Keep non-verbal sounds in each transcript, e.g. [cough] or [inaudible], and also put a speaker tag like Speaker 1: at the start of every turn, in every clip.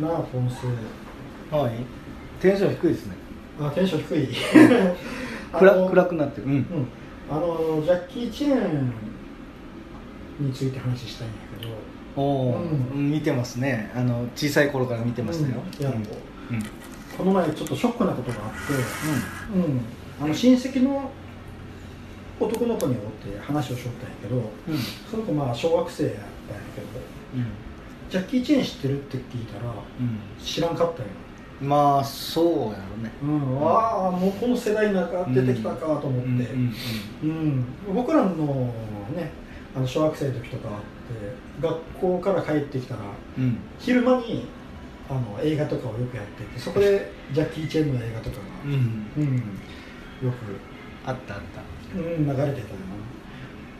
Speaker 1: なあポンス
Speaker 2: はい。テンション低いですね。
Speaker 1: あテンション低い。あ
Speaker 2: 暗
Speaker 1: の
Speaker 2: 暗くなってる。うん。
Speaker 1: うん。あのジャッキー・チェーンについて話したいんだけど。
Speaker 2: おお、
Speaker 1: う
Speaker 2: 見てますね。あの小さい頃から見てましたよ、
Speaker 1: うん。いや
Speaker 2: うん。うん
Speaker 1: この前ちょっとショックなことがあって、うん、あの親戚の男の子におって話をしよったんやけど。
Speaker 2: うん。
Speaker 1: その子まあ小学生やったんやけどジャッキー・チェーン知ってる？って聞いたら
Speaker 2: うん。
Speaker 1: 知らんかったよ、
Speaker 2: うんまあそうやろね。
Speaker 1: うん、ああもうこの世代の中出てきたかと思って、
Speaker 2: うんうん
Speaker 1: うん、僕らのねあの小学生の時とかあって学校から帰ってきたら
Speaker 2: うん。うん
Speaker 1: 昼間にあの映画とかをよくやっててそこでジャッキー・チェーンの映画とかが、
Speaker 2: うん。
Speaker 1: うん。よ
Speaker 2: あったあっ
Speaker 1: く、うん、流れてたよ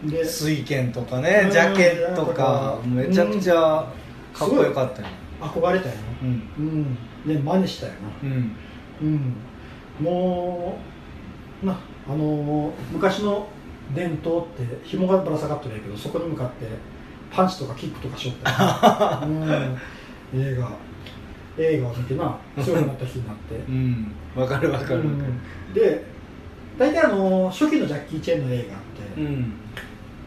Speaker 1: な。で
Speaker 2: た水拳とかね
Speaker 1: うん
Speaker 2: ジャケットとか
Speaker 1: うん
Speaker 2: めちゃくちゃかっこよかったよ
Speaker 1: 憧れたよな
Speaker 2: うん。
Speaker 1: うん。で真似したよな。
Speaker 2: うん。
Speaker 1: うん。もうなあのー昔の伝統って紐がぶら下がってるんやけどそこに向かってパンチとかキックとかしよったうん、映画。映画を見てな強くなった日になって。
Speaker 2: うん。わかるわかる。
Speaker 1: うん。で大体あの初期のジャッキー・チェーンの映画って、
Speaker 2: うん。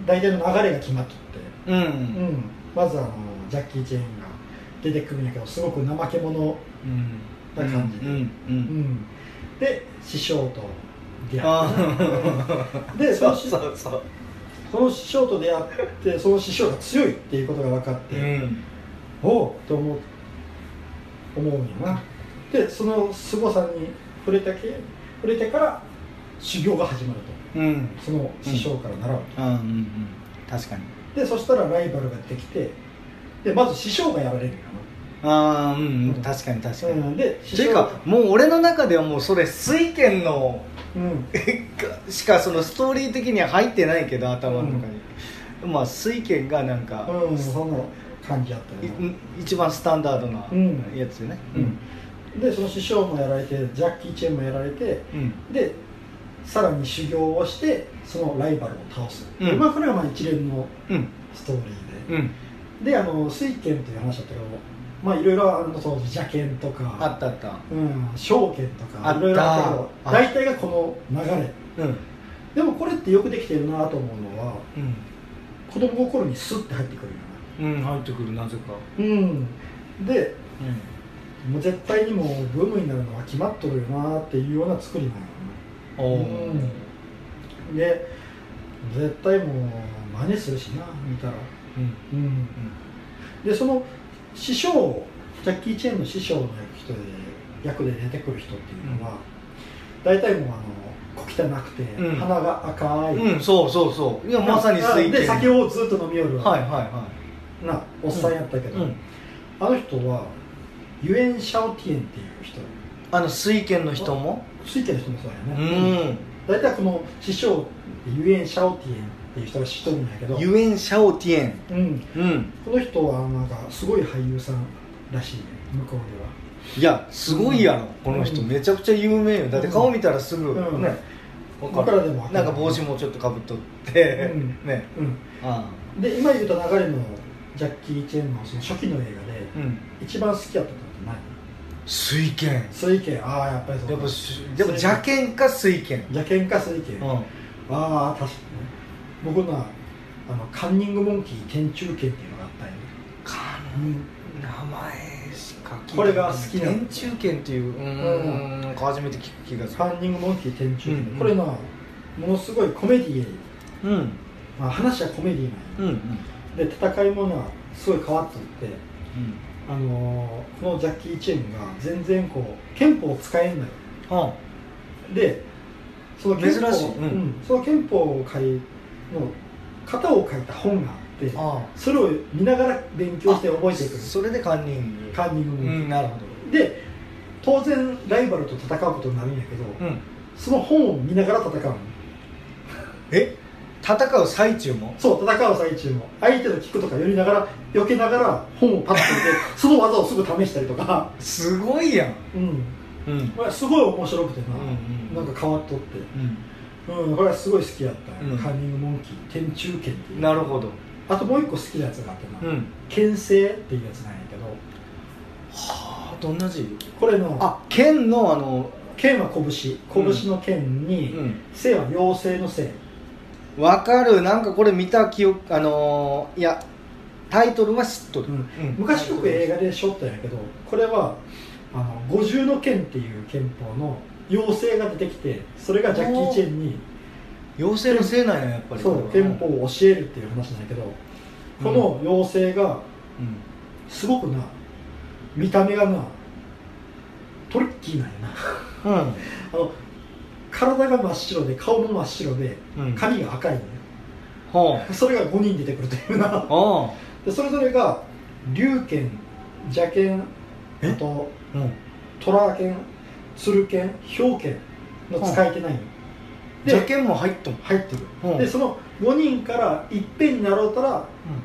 Speaker 1: 大体の流れが決まっとって、
Speaker 2: う
Speaker 1: うん。ん、まずあのジャッキー・チェーンが出てくるんやけどすごく怠け者、
Speaker 2: うん
Speaker 1: な感じで。
Speaker 2: うん。う
Speaker 1: うん。ん、で師匠と出会
Speaker 2: あ
Speaker 1: って。[laughs] でそ
Speaker 2: そう
Speaker 1: の師
Speaker 2: そうそう。
Speaker 1: その師匠と出会ってその師匠が強いっていうことが分かって、
Speaker 2: うん。
Speaker 1: おうと思う思うんやなでその凄さに触れたけ触れてから修行が始まる
Speaker 2: うん。
Speaker 1: とその師匠から習う、
Speaker 2: うん。うん。うん。確かに。
Speaker 1: でそしたらライバルができてでまず師匠がやられる
Speaker 2: ああうんうん
Speaker 1: うん
Speaker 2: 確かに確か
Speaker 1: な、
Speaker 2: に。
Speaker 1: うん、で
Speaker 2: ていうかもう俺の中ではもうそれ水拳の
Speaker 1: うん。[laughs]
Speaker 2: しかそのストーリー的には入ってないけど頭の中に、まあ水拳がなんか、
Speaker 1: うん、そんな感じやったよな、
Speaker 2: い一番スタンダードな
Speaker 1: うん。
Speaker 2: やつよね。
Speaker 1: うん、でその師匠もやられてジャッキー・チェーンもやられて
Speaker 2: うん。
Speaker 1: でさらに修行をしてそのライバルを倒す、
Speaker 2: うん。
Speaker 1: でまあこれはまあ一連の
Speaker 2: うん。
Speaker 1: ストーリーで、
Speaker 2: うん
Speaker 1: であの水拳という話だったけどまあいろいろあの当時邪剣とか
Speaker 2: あったあった。
Speaker 1: うん、証券と
Speaker 2: あった。
Speaker 1: かいろいろあったけど
Speaker 2: あ
Speaker 1: 大体がこの流れ。
Speaker 2: うん。
Speaker 1: でもこれってよくできてるなと思うのは
Speaker 2: うん。
Speaker 1: 子供心にスッて入ってくるよ
Speaker 2: うん入ってくるなぜか。
Speaker 1: なうん。で
Speaker 2: う
Speaker 1: もう絶対にもうブームになるのは決まっとるよなっていうような作りなの
Speaker 2: んおお
Speaker 1: うん。で絶対もう真似するしな見たら
Speaker 2: うん。
Speaker 1: うん。でその師匠ジャッキー・チェーンの師匠の人で役で出てくる人っていうのは、大体もうあの小汚くて、
Speaker 2: うん。
Speaker 1: 鼻が赤い、
Speaker 2: うんそうそうそう。いやまさに水拳
Speaker 1: で酒をずっと飲み寄る、
Speaker 2: はいはいは
Speaker 1: なおっさんやったけど、あの人はユエン・シャオティエンっていう人。
Speaker 2: あの水拳の人も？
Speaker 1: 水家の人もそう
Speaker 2: う
Speaker 1: やね、
Speaker 2: ん。
Speaker 1: 大体この師匠ユエン・シャオティエンっていう人が知っとるんやけど、
Speaker 2: ユエン・シャオティエン
Speaker 1: うん、
Speaker 2: うん。
Speaker 1: この人はなんかすごい俳優さんらしいね向こうでは。い
Speaker 2: やすごいやろ、この人
Speaker 1: うん
Speaker 2: めちゃくちゃ有名よ。だって顔見たらすぐ、
Speaker 1: うん。
Speaker 2: ねわ
Speaker 1: 僕
Speaker 2: からる
Speaker 1: でも
Speaker 2: なんか帽子もちょっとかぶっとって、
Speaker 1: うん。
Speaker 2: ね。
Speaker 1: うん。
Speaker 2: あ
Speaker 1: で今言うた流れのジャッキー・チェンのその初期の映画で
Speaker 2: あうん。
Speaker 1: 一番好きやったのって何
Speaker 2: 水拳。
Speaker 1: 水拳。ああやっぱりそう
Speaker 2: でも邪剣か水拳。
Speaker 1: 邪剣か水
Speaker 2: ん。
Speaker 1: ああ確かに僕のはあのカンニングモンキー天中剣っていうのがあったんよ
Speaker 2: か
Speaker 1: うん
Speaker 2: 名前しか聞いたこ
Speaker 1: れが好きな。の
Speaker 2: 天中剣っていううーん初めて聞く気がする。
Speaker 1: カンニングモンキー天中剣、
Speaker 2: うんうん。
Speaker 1: これなものすごいコメディー、
Speaker 2: うん。
Speaker 1: まあ、話はコメディーなんよ
Speaker 2: うんうん。
Speaker 1: で戦いもなすごい変わっとってあのーこのジャッキー・チェンが全然こう憲法を使えんのよ。
Speaker 2: あ。
Speaker 1: でその憲法
Speaker 2: 珍しい。うん。
Speaker 1: うん。その憲法を書いの型を書いた本があって
Speaker 2: あ
Speaker 1: それを見ながら勉強して覚えていく。
Speaker 2: それでカンニング。
Speaker 1: カンニング。
Speaker 2: うんなるほ
Speaker 1: で当然ライバルと戦うことになるんやけど、
Speaker 2: どうん。
Speaker 1: その本を見ながら戦うの。
Speaker 2: え？戦う最中も？
Speaker 1: そう戦う最中も。相手のキックとか寄りながら避けながら本をパッと見て [laughs] その技をすぐ試したりとか、
Speaker 2: すごいやん。
Speaker 1: うん、
Speaker 2: うん。
Speaker 1: すごい面白くてな、
Speaker 2: うんうん。
Speaker 1: なんか変わっとって、
Speaker 2: うん
Speaker 1: うん、これはすごい好きやったよ、
Speaker 2: うん。
Speaker 1: カンニングモンキー。天中剣っていう。
Speaker 2: なるほど。
Speaker 1: あともう一個好きなやつがあってな、
Speaker 2: うん。
Speaker 1: 剣聖っていうやつなんやけど。
Speaker 2: はあどんな字？
Speaker 1: これの
Speaker 2: あ剣のあの
Speaker 1: 剣は拳。拳の剣に、
Speaker 2: うん。
Speaker 1: 聖は妖精の聖。
Speaker 2: わかる。なんかこれ見た記憶あのーいやタイトルは知っとる、
Speaker 1: うん。
Speaker 2: うん。
Speaker 1: 昔よく映画でしょったんやけどこれはあの五重の剣っていう剣法の妖精が出てきてそれがジャッキー・チェンに
Speaker 2: 妖精のせいなんややっぱり。
Speaker 1: そう剣法を教えるっていう話なんやけど、この妖精が
Speaker 2: うん。
Speaker 1: すごくな見た目がなトリッキーなんやな。
Speaker 2: うん。[laughs]
Speaker 1: あの体が真っ白で顔も真っ白で
Speaker 2: うん。
Speaker 1: 髪が赤いのね
Speaker 2: ほ
Speaker 1: それが5人出てくるというな。[laughs] でそれぞれが龍剣邪剣
Speaker 2: え？
Speaker 1: あと
Speaker 2: あうん。
Speaker 1: 虎剣鶴剣氷剣の使い手ないの？で
Speaker 2: 邪剣も入っとん。
Speaker 1: 入ってる。
Speaker 2: うん。
Speaker 1: でその5人からいっぺんになろうたら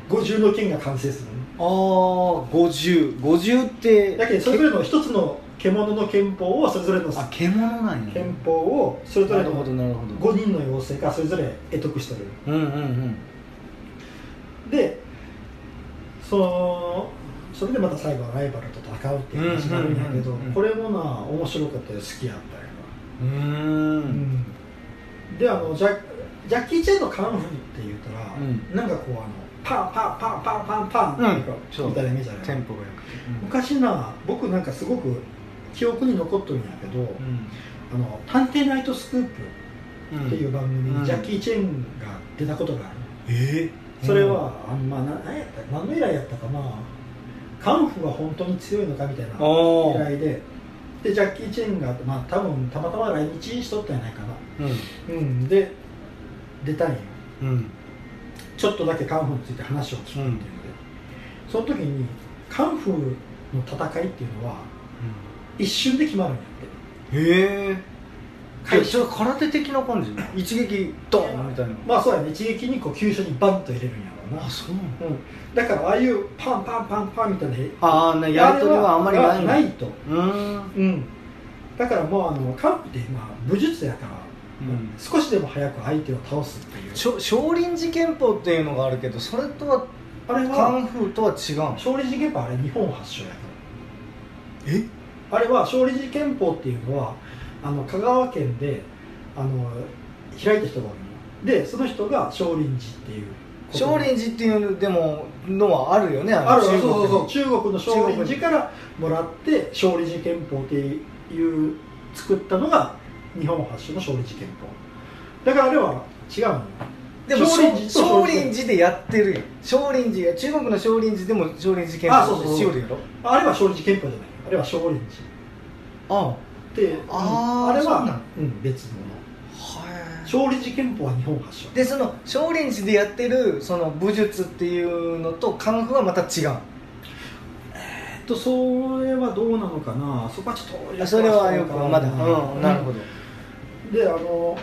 Speaker 1: 五重の剣が完成する
Speaker 2: ああ五十。五十って
Speaker 1: だけどそれぞれの一つの獣の剣法をそれぞれの
Speaker 2: あ獣なんや。
Speaker 1: 剣法をそれぞれの
Speaker 2: なるほどなるほど。
Speaker 1: 5人の妖精がそれぞれ得得してる。
Speaker 2: うんうんうん。
Speaker 1: でそのそれでまた最後はライバルと戦うっていう話になるんやけど
Speaker 2: うんうんうんうん。
Speaker 1: これもな面白かったよ。好きやったよ。
Speaker 2: うーん。
Speaker 1: な、であのジャジャッキー・チェンのカンフーって言ったら、
Speaker 2: うん。
Speaker 1: なんかこうあのパンパンパンパンパンパンみたいなイメージある
Speaker 2: テンポがよくて。
Speaker 1: 昔な僕なんかすごく記憶に残っとるんやけど、
Speaker 2: うん。
Speaker 1: あの探偵ナイトスクープ
Speaker 2: うん
Speaker 1: っていう番組
Speaker 2: うん。
Speaker 1: にジャッキー・チェンが出たことがある、
Speaker 2: え
Speaker 1: それは、あんまな何やった何の依頼やったかなカンフーは本当に強いのか？みたいな依頼で。でジャッキー・チェンが、まあ、多分たまたま来日しとったんやないかな。
Speaker 2: うん。
Speaker 1: うん。で出たんよ。
Speaker 2: うん。
Speaker 1: ちょっとだけカンフーについて話を聞くっていうので、その時にカンフーの戦いっていうのは一瞬で決まるんやって。
Speaker 2: へえ
Speaker 1: 会
Speaker 2: それ空手的な感じ一撃ドーンみたいな。
Speaker 1: まあそうやね。一撃にこう急所にバンと入れるんやろうな。
Speaker 2: あそうなの？
Speaker 1: うん、だからああいうパンパンパンパンみたいな
Speaker 2: ああなやり取りはあんまりない
Speaker 1: ないと、
Speaker 2: うーん。
Speaker 1: うん、だからもうあのカンプってまあ武術やから、
Speaker 2: うん。
Speaker 1: 少しでも早く相手を倒すっていう。
Speaker 2: 少林寺拳法っていうのがあるけどそれとは
Speaker 1: あれ
Speaker 2: カ
Speaker 1: は
Speaker 2: ンフーとは違うの？
Speaker 1: 少林寺拳法あれ日本発祥やか
Speaker 2: え？
Speaker 1: らあれは少林寺拳法っていうのはあの香川県であの開いた人がおるの。でその人が少林寺っていう
Speaker 2: 少林寺っていうのでものはあるよねあ
Speaker 1: るそう
Speaker 2: 中国
Speaker 1: そうそう
Speaker 2: に
Speaker 1: 中国の少林寺からもらって少林寺拳法っていう作ったのが日本発祥の少林寺拳法。だからあれは違うのよ。
Speaker 2: でも少
Speaker 1: 少林
Speaker 2: 少林寺でやってるよ少林寺や中国の少林寺でも少林寺拳法ってしよるやろ？
Speaker 1: あれは少林寺拳法じゃない。あれは少林寺。
Speaker 2: あ
Speaker 1: で
Speaker 2: あー
Speaker 1: あれは
Speaker 2: そう
Speaker 1: ん、別の少林寺拳法は日本発祥。
Speaker 2: でその少林寺でやってるその武術っていうのとカンフーはまた違う。
Speaker 1: えっとそれはどうなのかな？そこはちょっと
Speaker 2: それはよくまだ、
Speaker 1: う
Speaker 2: うん、なるほど、
Speaker 1: であの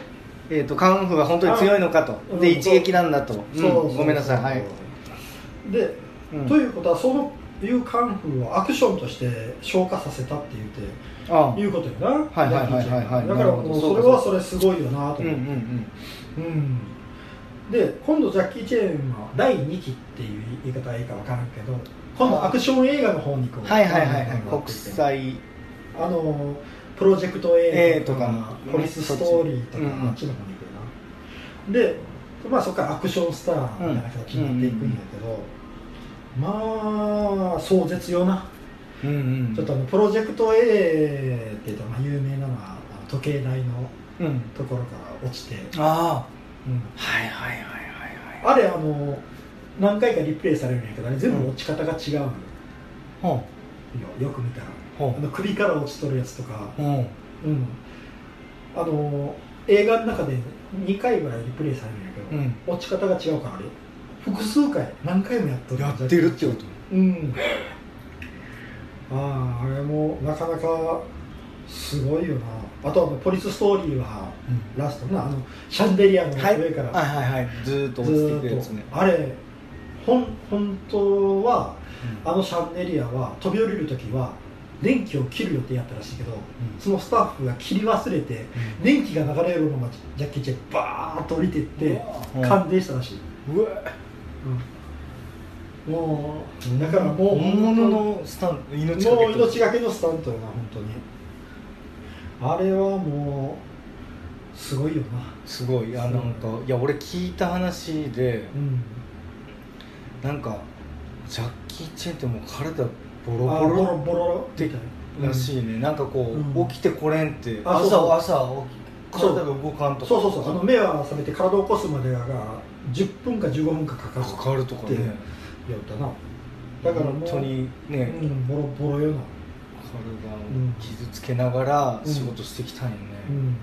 Speaker 2: えー、とカンフーが本当に強いのかと。
Speaker 1: うん
Speaker 2: で一撃なんだと、うん
Speaker 1: そう
Speaker 2: ごめんなさい。はい、
Speaker 1: で、
Speaker 2: うん。
Speaker 1: ということはそのいうカンフーをアクションとして消化させたって言って
Speaker 2: あ
Speaker 1: いうことよな。
Speaker 2: はいはいはいはいはい。
Speaker 1: だからもうそれはそれすごいよなと
Speaker 2: うんうん
Speaker 1: 思って、うん。で今度ジャッキー・チェーンの第2期っていう言い方はいいか分からんけど今度アクション映画の方にこう
Speaker 2: はいはいはいはい。国際。
Speaker 1: あのプロジェクト A とか
Speaker 2: A とか。
Speaker 1: ポリスストーリーとか
Speaker 2: うんうん。
Speaker 1: あっちの方に行くな。で、まあ、そこからアクションスターみたいな形になっていくんやけど、まあ壮絶よな。
Speaker 2: うんうん。
Speaker 1: ちょっとあのプロジェクト A って言うとまあ有名なのは時計台の
Speaker 2: うん。
Speaker 1: ところから落ちて、
Speaker 2: あ
Speaker 1: うん。
Speaker 2: あはいはいはいはいはい。
Speaker 1: あれあの何回かリプレイされるんやけどあれ全部落ち方が違うのよ、
Speaker 2: ほ
Speaker 1: よよく見たら。
Speaker 2: う。ほ
Speaker 1: あの首から落ちとるやつとか、
Speaker 2: うう。ん
Speaker 1: うん、あの映画の中で2回ぐらいリプレイされるんやけど、
Speaker 2: うん。
Speaker 1: 落ち方が違うからあれ複数回何回もやっとる
Speaker 2: やってるってこと
Speaker 1: うん。あああれもなかなかすごいよな。あとあのポリスストーリーはラストな。あのシャンデリアの
Speaker 2: はい
Speaker 1: 上から、
Speaker 2: はい。はいはいずーっと
Speaker 1: ず
Speaker 2: 落ちてやつね。
Speaker 1: あれほん本当はあのシャンデリアは飛び降りる時は電気を切る予定やったらしいけど、そのスタッフが切り忘れて電気が流れるままジャッキー・チェンバーッと降りてって
Speaker 2: うん
Speaker 1: 感電したらしい、
Speaker 2: うわ
Speaker 1: もうだからもう
Speaker 2: 本物のスタント命
Speaker 1: もう命がけのスタントよな本当に。あれはもうすごいよな。
Speaker 2: すごい。あなんかい。や俺聞いた話で
Speaker 1: うん。
Speaker 2: なんかジャッキー・チェンってもう体ボロ
Speaker 1: あボロ
Speaker 2: ボロ
Speaker 1: ボロみたいな
Speaker 2: らしいね、なんかこう、
Speaker 1: うん。
Speaker 2: 起きてこれんって朝朝起き体が動かんとか。
Speaker 1: そうそうそう。あの目は覚めて体を起こすまでが10分か15分かかかる。
Speaker 2: かかるとかね。
Speaker 1: って言ったな。だから
Speaker 2: 本当にね、
Speaker 1: うん。ボロボロよな。
Speaker 2: 体を傷つけながら仕事してきたんよね、
Speaker 1: うん。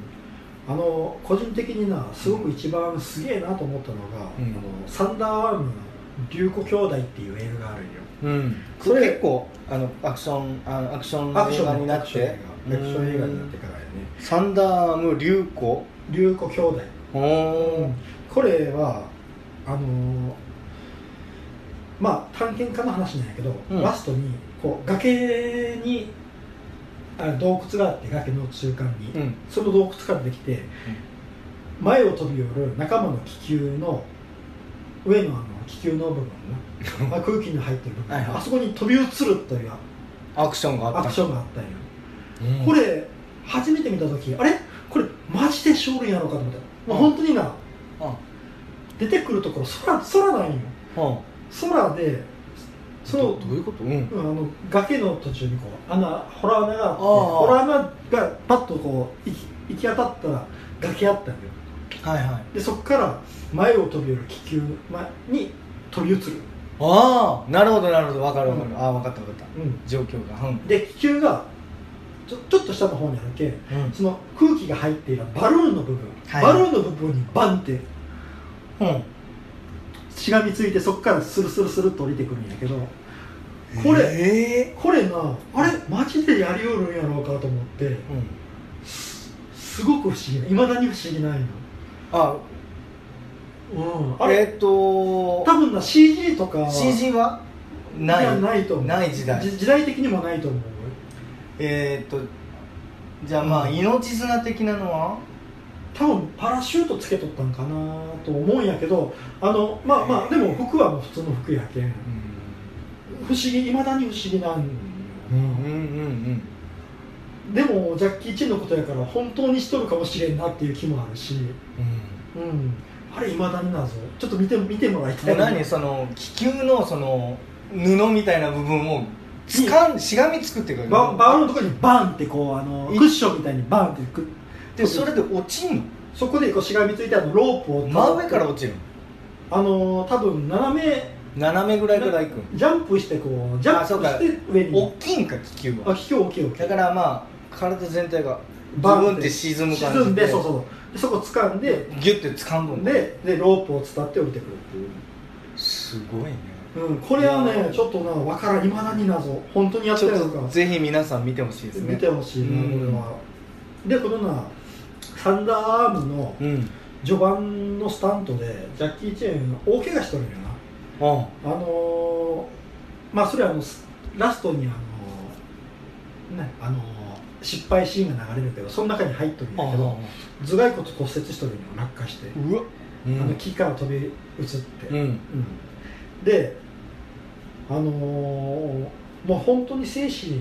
Speaker 1: あの個人的になすごく一番すげえなと思ったのが、
Speaker 2: うん。
Speaker 1: あのサンダーアームの「龍子兄弟」っていう映画があるんよ。
Speaker 2: うん、
Speaker 1: それ
Speaker 2: 結構あのアクションあのアクション
Speaker 1: アクション
Speaker 2: 映画になって。
Speaker 1: 画アクション映画になってからやね。
Speaker 2: サンダーム龍子
Speaker 1: 龍子兄弟。これはあのーまあ探検家の話なんやけど、
Speaker 2: うん。
Speaker 1: ラストにこう崖にあ洞窟があって崖の中間に、
Speaker 2: うん。
Speaker 1: その洞窟からできて、前を飛び寄る仲間の気球の上のあの気球の部分な。[laughs] あ空気に入ってる部分。
Speaker 2: はいはい。
Speaker 1: あそこに飛び移るという
Speaker 2: アクションがあった。
Speaker 1: アクションがあったんよ、
Speaker 2: うん。
Speaker 1: これ初めて見た時あれ？これマジで勝利やろうかと思った、まあ、
Speaker 2: うん
Speaker 1: 本当にな出てくるところ空空なんよ。
Speaker 2: うんうん
Speaker 1: 空でその
Speaker 2: どどういうこと？うん。
Speaker 1: うんあの崖の途中にこう穴ホラー穴があってホラー穴がパッとこう行き行き当たったら崖あったんよ。
Speaker 2: はいはい。
Speaker 1: でそこから前を飛び寄る気球に飛び移る、
Speaker 2: ああなるほどなるほど。分かる分かる、
Speaker 1: うん。
Speaker 2: ああ分かった分かった。
Speaker 1: うん、
Speaker 2: 状況が。うん。
Speaker 1: で気球がちょちょっと下の方にあるけ
Speaker 2: うん。
Speaker 1: その空気が入っているバルーンの部分、
Speaker 2: はい
Speaker 1: バルーンの部分にバンって
Speaker 2: うん
Speaker 1: しがみついてそこからスルスルスルっと降りてくるんやけどこれ
Speaker 2: え
Speaker 1: これなあれ？マジでやりよるんやろうかと思って
Speaker 2: えうん。
Speaker 1: すごく不思議ないまだに不思議ないの。
Speaker 2: あ。
Speaker 1: うん。あれ、
Speaker 2: えっ、と。
Speaker 1: 多分な CG とかは
Speaker 2: CG は？ない。
Speaker 1: やないと思う。
Speaker 2: ない時代。
Speaker 1: じ時代的にもないと思う。
Speaker 2: えっ、とじゃあまあ、
Speaker 1: うん
Speaker 2: 命綱的なのは？
Speaker 1: 多分パラシュートつけとったんかなと思うんやけどあのまあまあでも服はもう普通の服やけん。不思議いまだに不思議なんよ。
Speaker 2: うんうんうん
Speaker 1: でもジャッキー・チェンのことやから本当にしとるかもしれんなっていう気もあるし。
Speaker 2: うん。
Speaker 1: うん。あれいまだに謎ちょっと見て見てもらいた
Speaker 2: で
Speaker 1: い
Speaker 2: 何その気球のその布みたいな部分をつかんしがみつくっていうか
Speaker 1: ババールのところにバンってこうあの
Speaker 2: い
Speaker 1: クッションみたいにバンってく
Speaker 2: でそれで落ちんの。
Speaker 1: そこでこうしがみついてあのロープを
Speaker 2: 真上から落ちるの。
Speaker 1: あの多分斜め。
Speaker 2: 斜めぐらいから行く
Speaker 1: ジャンプしてこうジャンプして上に。
Speaker 2: 大きいんか気球は。
Speaker 1: あ気球大きい大きい。
Speaker 2: だからまあ体全体が
Speaker 1: バン
Speaker 2: ズブンって沈む感じ
Speaker 1: 沈んでそうそうでそこ掴んで。
Speaker 2: ギュッて掴むんだ
Speaker 1: ででロープを伝って降りてくるっていう。
Speaker 2: すごいね。
Speaker 1: うん、これはねちょっとな分からん。いまだに謎。本当にやってるのか。
Speaker 2: ぜひ皆さん見てほしいですね。
Speaker 1: 見てほしいな、
Speaker 2: うん
Speaker 1: これは。でこのなサンダーアームの
Speaker 2: うん。
Speaker 1: 序盤のスタントでジャッキー・チェーン大怪我しとるんよ
Speaker 2: あ
Speaker 1: なあのー、まあそれはあのラストにあのねあのー失敗シーンが流れるけどその中に入っとるんやけど頭蓋骨骨折しとるんよ落下して、
Speaker 2: うわ。う
Speaker 1: あの木から飛び移って、
Speaker 2: うん。
Speaker 1: うん。であのーもう本当に生死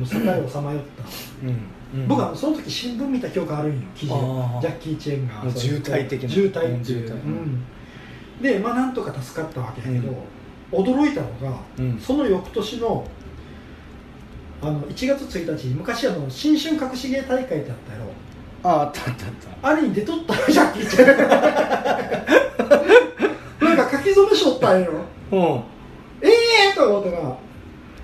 Speaker 1: の境をさまよった、
Speaker 2: うん。
Speaker 1: 僕はその時新聞見た記憶あるんよ記事。ジャッキー・チェーンが。
Speaker 2: 渋滞的な。
Speaker 1: 渋滞っていう、
Speaker 2: うん渋滞。
Speaker 1: うん。でまあなんとか助かったわけやけど、驚いたのが、
Speaker 2: うん。
Speaker 1: その翌年のあの1月1日昔あの新春隠し芸大会ってあったやろ。
Speaker 2: ああったあったあった。
Speaker 1: あれに出とったよジャッキー・チェーン。[laughs] なんか書き初めしょったんよ。
Speaker 2: うん。
Speaker 1: ええー、と思ってな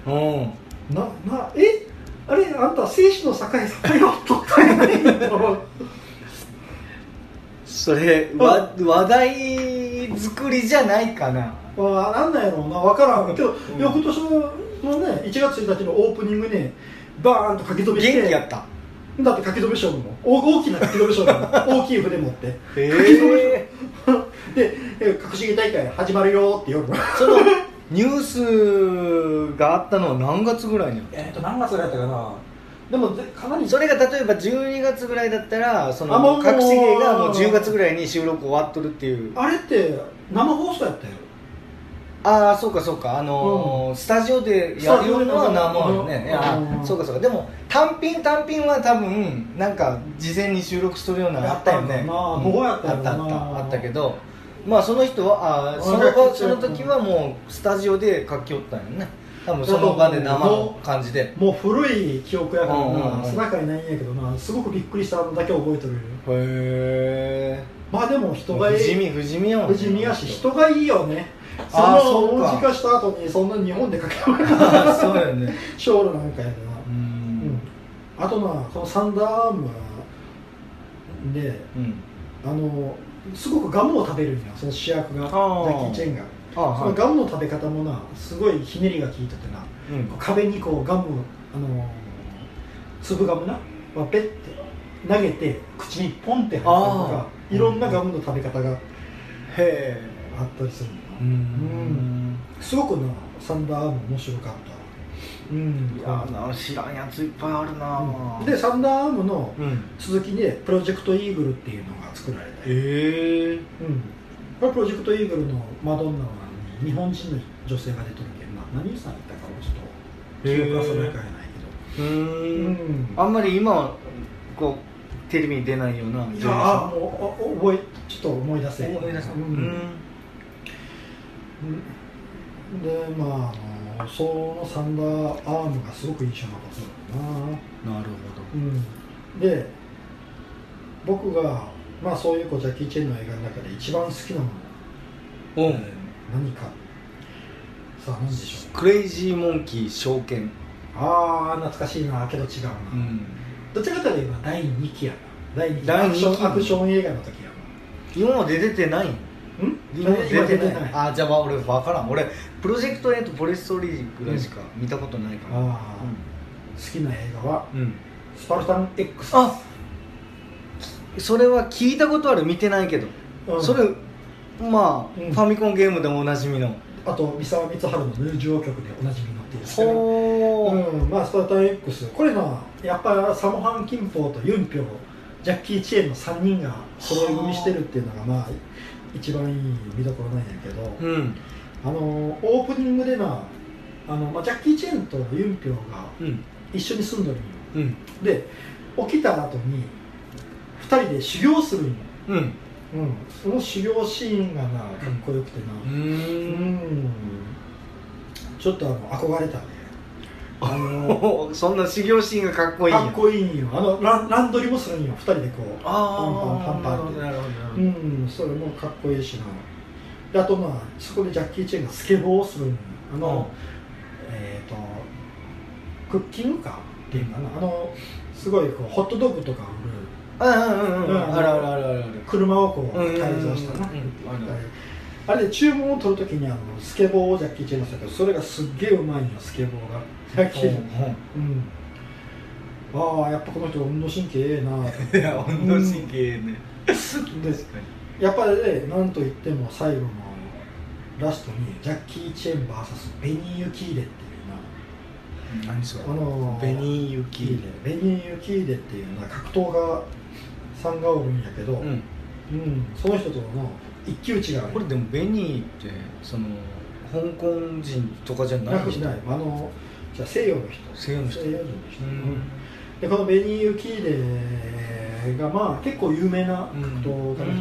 Speaker 2: うん。
Speaker 1: な、な、え？あれあんた生死の境さまよっとったんやないと思う
Speaker 2: それわ話題作りじゃないかな。
Speaker 1: まあ、なんなんやろうな、わからん。けど、
Speaker 2: ん。
Speaker 1: 翌年のね、1月1日のオープニングね、バーンと書き留めして、
Speaker 2: 元気やった。
Speaker 1: だって書き留め勝負も、大大きな書き留め勝負も、[laughs] 大きい筆持って、
Speaker 2: え
Speaker 1: 書き留め [laughs] で、え隠し芸大会始まるよって夜、
Speaker 2: そのニュースがあったのは何月ぐらいに
Speaker 1: えっと、何月ぐらいだったかな、でも、ぜかなり、
Speaker 2: それが例えば12月ぐらいだったらそ
Speaker 1: あもう
Speaker 2: の隠し芸がもう10月ぐらいに収録終わっとるっていう。
Speaker 1: あれって生放送やったよ。
Speaker 2: ああそうかそうか。あのースタジオでやるようなのは生もあるね
Speaker 1: うん
Speaker 2: いや
Speaker 1: うん
Speaker 2: そうかそうか。でも単品単品は多分なんか事前に収録するようなのあったよね。あったあった。あったけどまあその人はあーその場その時はもうスタジオで書きおったんよね多分その場で生の感じで。
Speaker 1: もう古い記憶やからな。ん。素中にないんやけどな。すごくびっくりしたのだけ覚えてる
Speaker 2: へ
Speaker 1: まあでも人
Speaker 2: え
Speaker 1: がいい。
Speaker 2: 不死身不死身やもん
Speaker 1: 富士宮市人がいいよね。その文字化した後にそんな日本で書けない
Speaker 2: あーそうやね。
Speaker 1: ショールなんかやでな
Speaker 2: う
Speaker 1: うん。
Speaker 2: ん
Speaker 1: あとなこのサンダーアームはで
Speaker 2: うん
Speaker 1: あのすごくガムを食べるんやその主役がジャッキー・チェンが。そのガムの食べ方もなすごいひねりが効いててな。
Speaker 2: うん。
Speaker 1: 壁にこうガムあの粒ガムな？はペッて投げて口にポンって入ったりとかいろんなガムの食べ方が
Speaker 2: へえ
Speaker 1: あったりするんだ
Speaker 2: う
Speaker 1: な、
Speaker 2: ん。
Speaker 1: すごくなサンダーアーム面白かったうん。
Speaker 2: いやな知らんやついっぱいあるな
Speaker 1: うん。でサンダーアームの
Speaker 2: うん。
Speaker 1: 続きでプロジェクトイーグルっていうのが作られた
Speaker 2: ええ
Speaker 1: うん。これプロジェクトイーグルのマドンナは日本人の女性が出てるけんな何さん言ったかはちょっと記憶はそれかえないけど。
Speaker 2: うーん。
Speaker 1: うん。
Speaker 2: あんまり今はこうテレビに出ないような女優さ
Speaker 1: あもうお覚えちょっと思い出せ
Speaker 2: ん思い出した
Speaker 1: うんうんでまああのそのサンダーアームがすごく印象に残ってるな。
Speaker 2: なる
Speaker 1: うん。で僕がまあそういうこうジャッキー・チェンの映画の中で一番好きなもの。
Speaker 2: ほどお
Speaker 1: えー何か。さあ何でしょう。
Speaker 2: クレイジーモンキー証券。
Speaker 1: ああ懐かしいなけど違うな、
Speaker 2: ん。
Speaker 1: どちらかというと第2期やな。第2期。
Speaker 2: 第二期。
Speaker 1: アクションアクション映画の時や
Speaker 2: 今まで出てないん？
Speaker 1: な
Speaker 2: 今まで
Speaker 1: 今
Speaker 2: 出てない。あじゃあ俺分からん。俺プロジェクト A とフォレストリーぐらいしか見たことないから
Speaker 1: あー。好きな映画は？
Speaker 2: うん、うん
Speaker 1: スパルタン X
Speaker 2: あそれは聞いたことある見てないけど、
Speaker 1: うん。
Speaker 2: それまあ、
Speaker 1: うん。
Speaker 2: ファミコンゲームでもおなじみの。
Speaker 1: あと三沢光晴の入場曲でおなじみになっているんですけど
Speaker 2: ほー。
Speaker 1: うん。まあ、スパルタン X これなやっぱサモハン・キンポーとユンピョウジャッキー・チェーンの3人が揃い踏みしてるっていうのがまあ一番いい見どころなんやけど、
Speaker 2: うん
Speaker 1: あのオープニングでなあの、まあ、ジャッキー・チェーンとユンピョウが
Speaker 2: うん。
Speaker 1: 一緒に住んどるんよ。
Speaker 2: うん。
Speaker 1: で起きた後に2人で修行するんよ、
Speaker 2: うん。
Speaker 1: うん、その修行シーンがなかっこよくてな。
Speaker 2: う
Speaker 1: うん。ちょっとあの憧れたね。あの
Speaker 2: ん [laughs] そんな修行シーンがかっこいい
Speaker 1: かっこいいんよ。あのランランドリもするんよ。2人でこうパンパンパンパンって。
Speaker 2: なるほどなるほ
Speaker 1: う
Speaker 2: ど
Speaker 1: ん。それもかっこいいしなであとまあそこでジャッキー・チェンがスケボーをするあの、えっ、とクッキングカーっていうかなあのすごいこうホットドッグとか売る車をこう
Speaker 2: うんうんうんうん
Speaker 1: 改造したな
Speaker 2: うんうん
Speaker 1: あれで注文を取るときにあのスケボーをジャッキー・チェンのしたけどそれがすっげえうまいんよスケボーがジャッキーうんああやっぱこの人運動神経ええな
Speaker 2: いや運動神経ね
Speaker 1: で
Speaker 2: 確か
Speaker 1: やっぱりねなんといっても最後のラストにジャッキー・チェン VS ベニー・ユキーデっていう
Speaker 2: に何それ？
Speaker 1: なあの
Speaker 2: ベニーユキー
Speaker 1: ベニー・ユキーデっていうな格闘家さんがおるんやけど、うん。
Speaker 2: うん
Speaker 1: その人との一騎打ちがある。
Speaker 2: これでもベニーってその香港人とかじゃな人
Speaker 1: ないくない。あのじゃあ西洋の人。
Speaker 2: 西洋の人。
Speaker 1: 西洋人の人、
Speaker 2: うん。
Speaker 1: うん。でこのベニー・ユキーデがまあ結構有名な格闘家の人で、
Speaker 2: うん。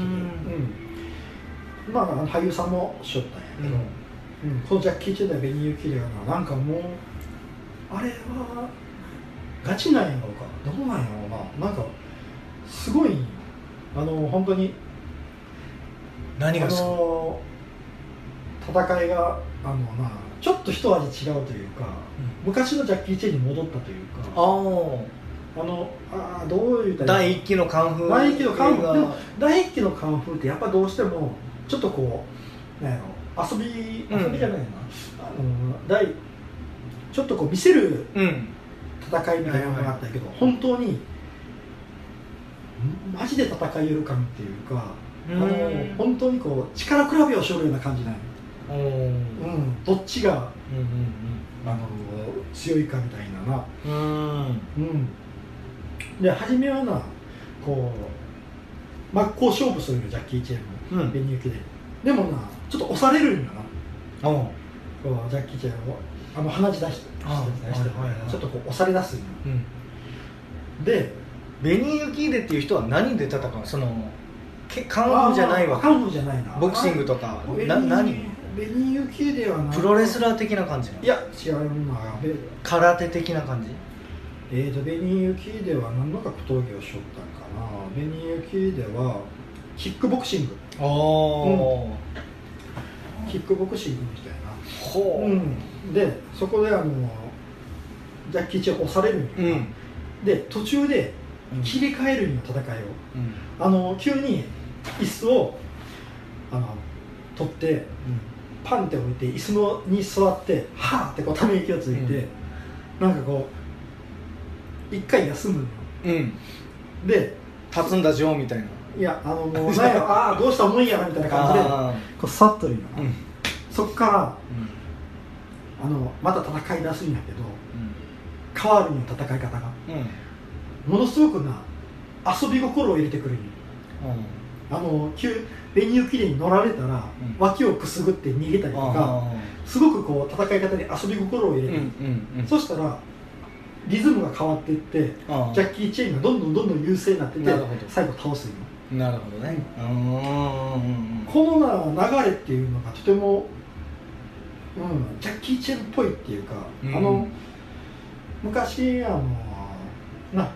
Speaker 1: うん。まあ俳優さんもしょったんやけど、うん。このジャッキー・チェンのベニー・ユキーデがななんかもうあれはガチなんやろうか。どうなんやろうな。なんかすごいあの本当にあ
Speaker 2: 何がす
Speaker 1: の戦いがあのなちょっと一味違うというか、昔のジャッキー・チェンに戻ったというか
Speaker 2: あ
Speaker 1: あのあーどういう
Speaker 2: あ第一期のカンフー
Speaker 1: 第一期のカンフー第一期のカンフーってやっぱどうしてもちょっとこうなんやろ遊び
Speaker 2: うん。
Speaker 1: 遊びじゃないな、あの第ちょっとこう見せる
Speaker 2: うん。
Speaker 1: 戦いみたいなのがあったけど、本当にんマジで戦いよる感っていうか、あの
Speaker 2: うん
Speaker 1: 本当にこう力比べをしよるような感じなんよ
Speaker 2: おー。
Speaker 1: うん、どっちが
Speaker 2: うん
Speaker 1: あの強いかみたいなな、
Speaker 2: うん。
Speaker 1: で初めはなこう真っ向勝負するよジャッキー・チェンも、
Speaker 2: うん。
Speaker 1: ベニユキで。でもなちょっと押されるんよな。
Speaker 2: おう。
Speaker 1: こうジャッキー・チェンをあの鼻血出して
Speaker 2: あ
Speaker 1: 出してちょっとこう押され出す。
Speaker 2: うん。
Speaker 1: で
Speaker 2: ベニー・ユキーデっていう人は何で戦うの？そのけカンフーじゃないわ
Speaker 1: カンフーじゃないな。
Speaker 2: ボクシングとかな何？
Speaker 1: ベニー・ユキーデはな
Speaker 2: プロレスラー的な感じ
Speaker 1: いや違うなベ
Speaker 2: 空手的な感じ？
Speaker 1: えーとベニー・ユキーデは何の格闘技をしよったんかな。ベニー・ユキーデはキックボクシング。
Speaker 2: おお
Speaker 1: キックボクシングみたいな。
Speaker 2: ほう。
Speaker 1: うん、でそこであのジャッキー・チェン押されるんよ、
Speaker 2: うん。
Speaker 1: で途中で
Speaker 2: うん。
Speaker 1: 切り替えるんよ戦いを。
Speaker 2: うん。
Speaker 1: あの急に椅子をあの取ってパンって置いて椅子のに座ってはーってこうため息をついて、なんかこう一回休むのよ。
Speaker 2: うんうん。
Speaker 1: で
Speaker 2: 立つんだジョーみたいない
Speaker 1: やあのもうなんやああどうしたもんやなみたいな感じで
Speaker 2: あ
Speaker 1: こう座っとるんよ、
Speaker 2: ーうん。
Speaker 1: そっからあのまた戦い出すんやけど
Speaker 2: う
Speaker 1: 変わるんよ戦い方がものすごくな遊び心を入れてくる。あの急ベニューキレに乗られたら、
Speaker 2: うん。
Speaker 1: 脇をくすぐって逃げたりとか
Speaker 2: あ
Speaker 1: すごくこう戦い方に遊び心を入れて、
Speaker 2: ーうんうんうん。
Speaker 1: そしたらリズムが変わっていってジャッキー・チェーンがどんどんどんどん優勢になってて最後倒すんよ
Speaker 2: なるほどね。うん。うんうん
Speaker 1: このな流れっていうのがとても、うん、ジャッキー・チェーンっぽいっていうか、
Speaker 2: うん。
Speaker 1: あの昔あのなあの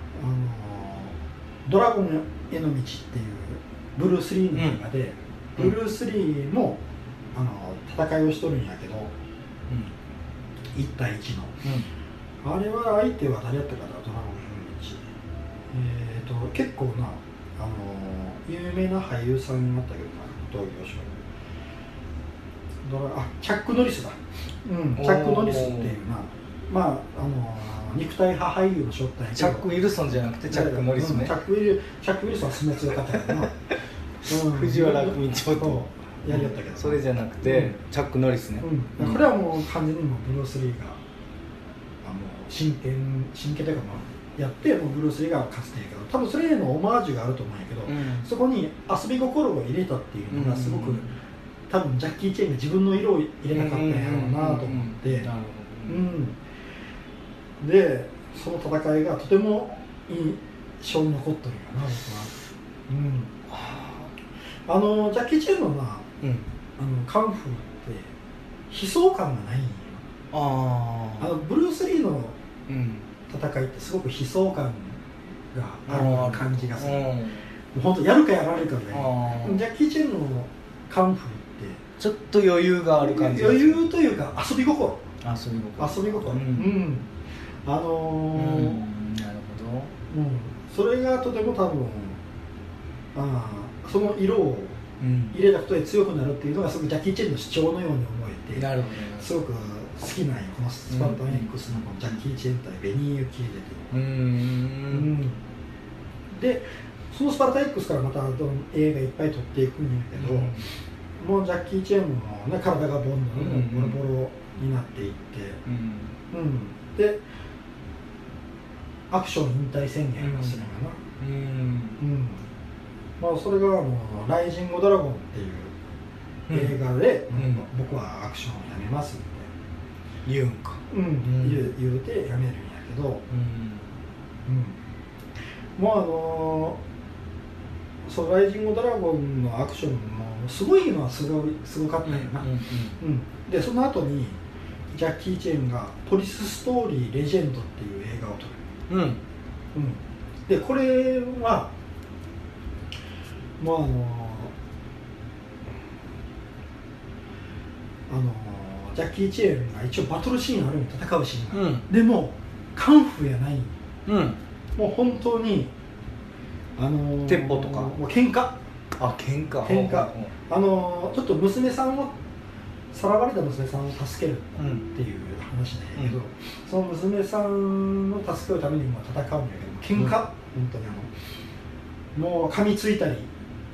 Speaker 1: ドラゴンへの道っていうブルース・リーの映画で、
Speaker 2: うん。
Speaker 1: ブルース・リーもあの戦いをしとるんやけど1対1の。あれは相手は誰やったかなドラゴンへの道。えっ、と結構なあの有名な俳優さんになったけどな闘技をしドラあチャック・ノリスだ。うん。チャック・ノリスっていうなまああの肉体派俳優の正体
Speaker 2: チャック・ウィルソンじゃなくてチャック・ノリスね。
Speaker 1: うんチャック・ウィルチャック・ウィルソンは相撲強かったけどな、うん。
Speaker 2: 藤原組長と。
Speaker 1: やりよったけど。
Speaker 2: それじゃなくて、
Speaker 1: うん。
Speaker 2: チャック・ノリスね、
Speaker 1: うん、これはもう完全にもうブルース・リーがあの真剣真剣というかまあやってもうブルース・リーが勝つっていうけど多分それへのオマージュがあると思うんやけど、
Speaker 2: うん。
Speaker 1: そこに遊び心を入れたっていうのがすごく、
Speaker 2: うん。
Speaker 1: 多分ジャッキー・チェーンが自分の色を入れたかったんやろうなと思って、でその戦いがとても印象に残ってるよな僕は、うん、あのジャッキー・チェーンのな
Speaker 2: ど、うん、
Speaker 1: あのカンフーって悲壮感がないんよ
Speaker 2: あ
Speaker 1: あのブルース・リーの
Speaker 2: うん
Speaker 1: 戦いってすごく悲壮感がある感じがする、も
Speaker 2: うん。
Speaker 1: う本当やるかやられるかぐらい
Speaker 2: あー
Speaker 1: ジャッキー・チェンのカンフーっ
Speaker 2: ちょっと余裕がある感じ
Speaker 1: て余裕というか遊び心。
Speaker 2: あ遊び心。
Speaker 1: 遊び心。
Speaker 2: うん。
Speaker 1: うん。あの
Speaker 2: うん。
Speaker 1: ー
Speaker 2: なる
Speaker 1: うん。それがとても多分あーその色を入れたことで強くなるっていうのがすごくジャッキー・チェンの主張のように思えて
Speaker 2: なるほど。
Speaker 1: すごく好きなこのスパルタン X のこのジャッキー・チェン対ベニー・ユキーデという。
Speaker 2: うーん。
Speaker 1: でそのスパルタ X からまた映画いっぱい撮っていくんやけど、もうジャッキー・チェーンも、ね、体がボンボロボロになっていって、
Speaker 2: うん
Speaker 1: うん、でアクション引退宣言をするのかな、
Speaker 2: うん
Speaker 1: うんまあ、それがあの「ライジング・ドラゴン」っていう映画で、
Speaker 2: うん
Speaker 1: 僕はアクションをやめますって、
Speaker 2: 言うんか。
Speaker 1: うん。
Speaker 2: ん
Speaker 1: 言う言うてやめるんやけど、
Speaker 2: うん。
Speaker 1: うん、もうあのそう「ライジング・ドラゴン」のアクションもすごいのはすごいすごかったよな、うんでその後にジャッキー・チェンが「ポリス・ストーリー・レジェンド」っていう映画を撮る、
Speaker 2: うん。
Speaker 1: うん、でこれはもうあのあのジャッキー・チェーンが一応バトルシーンあるんよ戦うシーンが、
Speaker 2: うん。
Speaker 1: でもカンフーやない。
Speaker 2: うん。
Speaker 1: もう本当にあの
Speaker 2: 鉄砲とか。
Speaker 1: もう喧嘩。
Speaker 2: あ喧嘩。
Speaker 1: 喧嘩。あのちょっと娘さんをさらわれた娘さんを助ける
Speaker 2: うん
Speaker 1: っていう話なんやけど、
Speaker 2: うん。
Speaker 1: その娘さんの助けるためにも戦うんやけど喧嘩、
Speaker 2: うん。
Speaker 1: 本当にあのもう噛みついたり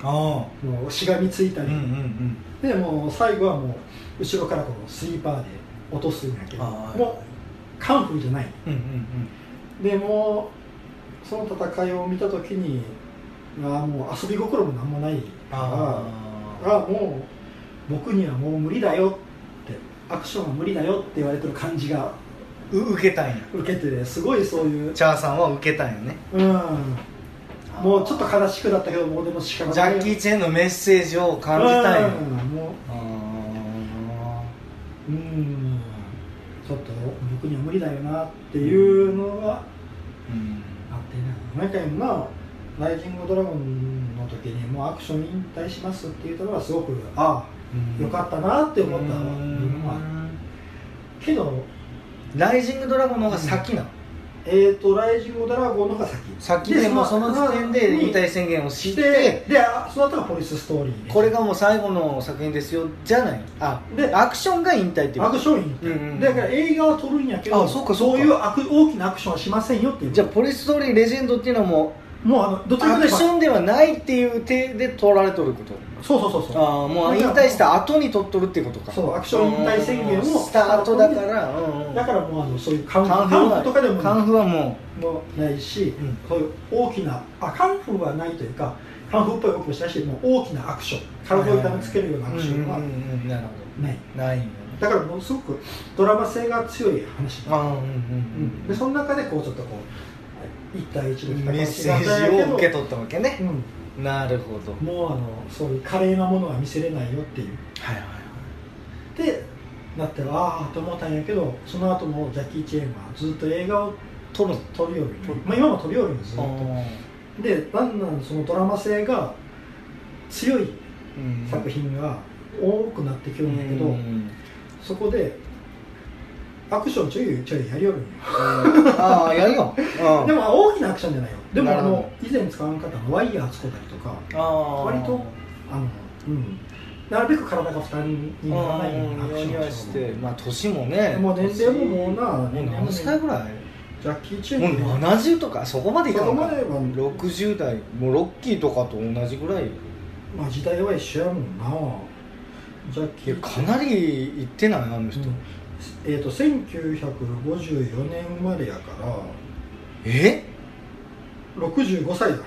Speaker 2: あ
Speaker 1: もうしがみついたり、
Speaker 2: あうんうん。
Speaker 1: でもう最後はもう後ろからこのスイーパーで落とすんやけどもうカンフーじゃない。
Speaker 2: うんうんうん。
Speaker 1: でもうその戦いを見た時にあーもう遊び心もなんもないから
Speaker 2: あ
Speaker 1: あもう僕にはもう無理だよってアクションは無理だよって言われてる感じが
Speaker 2: う受けたんや。
Speaker 1: 受けてねすごいそういう
Speaker 2: チャーさんは受けたんやね。
Speaker 1: うん。もうちょっと悲しくなったけどもうでも仕方
Speaker 2: ジャッキー・チェンのメッセージを感じたんや
Speaker 1: うんううん。ちょっと僕には無理だよなっていうのがあってね。毎回まあライジングドラゴンの時にもうアクション引退しますって言ったのはすごくああよかったなって思った部分もある。けど
Speaker 2: ライジングドラゴンの方が先なの？
Speaker 1: えーとライジングドラゴンのが先。
Speaker 2: 先でもうその時点で引退宣言を
Speaker 1: して
Speaker 2: て
Speaker 1: であその後がポリスストーリーで
Speaker 2: これがもう最後の作品ですよじゃない。あ
Speaker 1: で
Speaker 2: アクションが引退っていう
Speaker 1: アクション引退、
Speaker 2: うんうんうん。
Speaker 1: だから映画は撮るんやけど
Speaker 2: あそうかそうか。
Speaker 1: いうアク大きなアクションはしませんよっていう。
Speaker 2: じゃあポリスストーリーレジェンドっていうのはも
Speaker 1: もうあのどちかというと
Speaker 2: アクションではないっていう体で取られとること。
Speaker 1: そうそうそうそう。
Speaker 2: ああもう引退した後に取っとるっていうことか。
Speaker 1: そうアクション引退宣言を
Speaker 2: うんスタートだから、うんうん。
Speaker 1: だからもうあのそういうカンフ
Speaker 2: カン
Speaker 1: カンフーとかでも
Speaker 2: カンフはも
Speaker 1: もないし、
Speaker 2: うん。
Speaker 1: そういう大きなあカンフーはないというかカンフーっぽい動きもしないしもう大きなアクション。
Speaker 2: う
Speaker 1: 体を痛めつけるようなアクションは。
Speaker 2: うんうんうんなるほ
Speaker 1: ない。
Speaker 2: どないん
Speaker 1: だからもうすごくドラマ性が強い話
Speaker 2: ああうんうん
Speaker 1: うん。でその中でこうちょっとこう一対一
Speaker 2: うん
Speaker 1: の
Speaker 2: メッセージを受け取ったわけね。
Speaker 1: うん。
Speaker 2: なるほど。
Speaker 1: もうあのそういう華麗なものは見せれないよっていう。
Speaker 2: はいはいはい。
Speaker 1: でなってああと思ったんやけどその後もジャッキー・チェーンはずっと映画を
Speaker 2: 撮る
Speaker 1: 撮るように、まあ、今も撮るようにずっと。でだんだんそのドラマ性が強い
Speaker 2: うん
Speaker 1: 作品が多くなってきるんだけど、
Speaker 2: うん。
Speaker 1: そこでアクションちょいちょいやりよるんよ。
Speaker 2: ああやるようん。
Speaker 1: でも大きなアクションじゃないよでもあの以前使わんかったのワイヤー使ったりとか
Speaker 2: ああ
Speaker 1: 割とあのうん。なるべく体が負担にならないようなアクションし
Speaker 2: しててまあ年もね。
Speaker 1: もう年齢ももうな
Speaker 2: もう何歳ぐらい？
Speaker 1: ジャッキー・チェ
Speaker 2: もう
Speaker 1: ーンも
Speaker 2: 70とかそこまでいかんか。
Speaker 1: そこまでは
Speaker 2: 60代もうロッキーとかと同じぐらい。
Speaker 1: まあ時代は一緒やもんな。ジャッ
Speaker 2: い
Speaker 1: キー
Speaker 2: やかなりいってない？あの人、
Speaker 1: うんえー、と1954年生まれやから
Speaker 2: え
Speaker 1: ？65歳だ。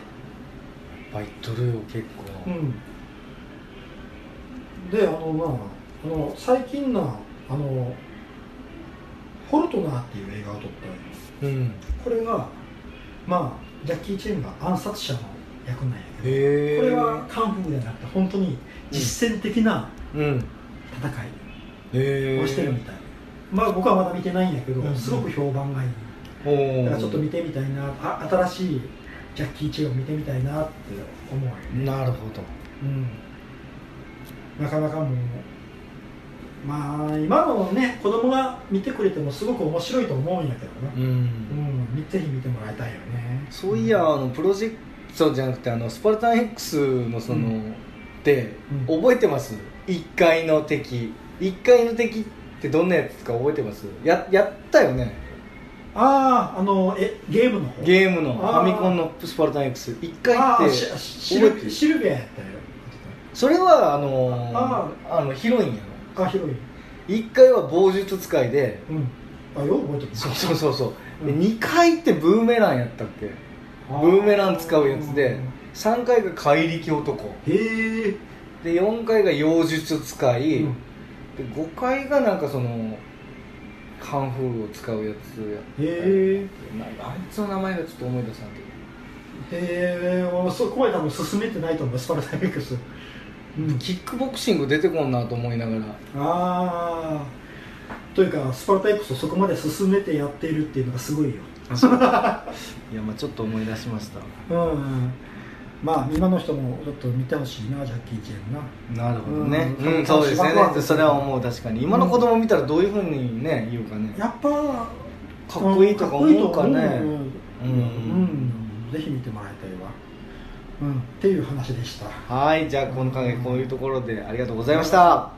Speaker 2: バイトるよ結構、
Speaker 1: うん。であのまああの最近なあの「ホルトナー」っていう映画を撮ったんよ。
Speaker 2: うん。
Speaker 1: これがまあジャッキー・チェンが暗殺者の役なんやけどこれはカンフーではなくて本当に実践的な戦
Speaker 2: え
Speaker 1: いをしてるみたい、まあ僕はまだ見てないんやけど、
Speaker 2: うん。
Speaker 1: すごく評判がいい。
Speaker 2: おお
Speaker 1: だからちょっと見てみたいなあ新しいジャッキー・チェンを見てみたいなって思う
Speaker 2: なるほど。
Speaker 1: うん。なかなかもうまあ今のね子供が見てくれてもすごく面白いと思うんやけどな。
Speaker 2: うん。
Speaker 1: うん、ぜひ見てもらいたいよね。
Speaker 2: そういやあのプロジェクトじゃなくてあのスパルタン X のその、
Speaker 1: うん。
Speaker 2: で
Speaker 1: うん。
Speaker 2: 覚えてます？1階の敵。1階の敵ってどんなやつか覚えてます？ややったよね。
Speaker 1: あああのえゲームの方？
Speaker 2: ゲームのファミコンのスパルタン X1 階
Speaker 1: ああ
Speaker 2: って
Speaker 1: しシルシルビアやったよ
Speaker 2: それはあの
Speaker 1: あ
Speaker 2: あのヒロインや
Speaker 1: あ広い
Speaker 2: ろ1階は棒術使いで。
Speaker 1: うん。あよう覚えてる。
Speaker 2: そうそうそうそう、
Speaker 1: うん。
Speaker 2: で2階ってブーメランやったっけ？ブーメラン使うやつで3階が怪力男。
Speaker 1: へえ
Speaker 2: で4階が妖術使い、
Speaker 1: うん
Speaker 2: で5階がなんかそのカンフーを使うやつや
Speaker 1: へえ
Speaker 2: なあいつの名前がちょっと思い出さんけど。
Speaker 1: へえ俺そこまで多分進めてないと思う。スパルタン X うん。
Speaker 2: キックボクシング出てこんなと思いながら。
Speaker 1: ああというかスパルタ X をそこまで進めてやっているっていうのがすごいよ。
Speaker 2: いやまあちょっと思い出しました。
Speaker 1: うんまあ今の人もちょっと見てほしいなジャッキー・チェンな。
Speaker 2: なるほどね。
Speaker 1: うん。
Speaker 2: うん、そうですね。それは思う確かに。今の子供見たらどういうふうにね言うかね。
Speaker 1: やっぱ
Speaker 2: かっこいいとか思うかね。
Speaker 1: うんぜひ見てもらいたいわ。うん。っていう話でした。
Speaker 2: はい。じゃあ今回こういうところでありがとうございました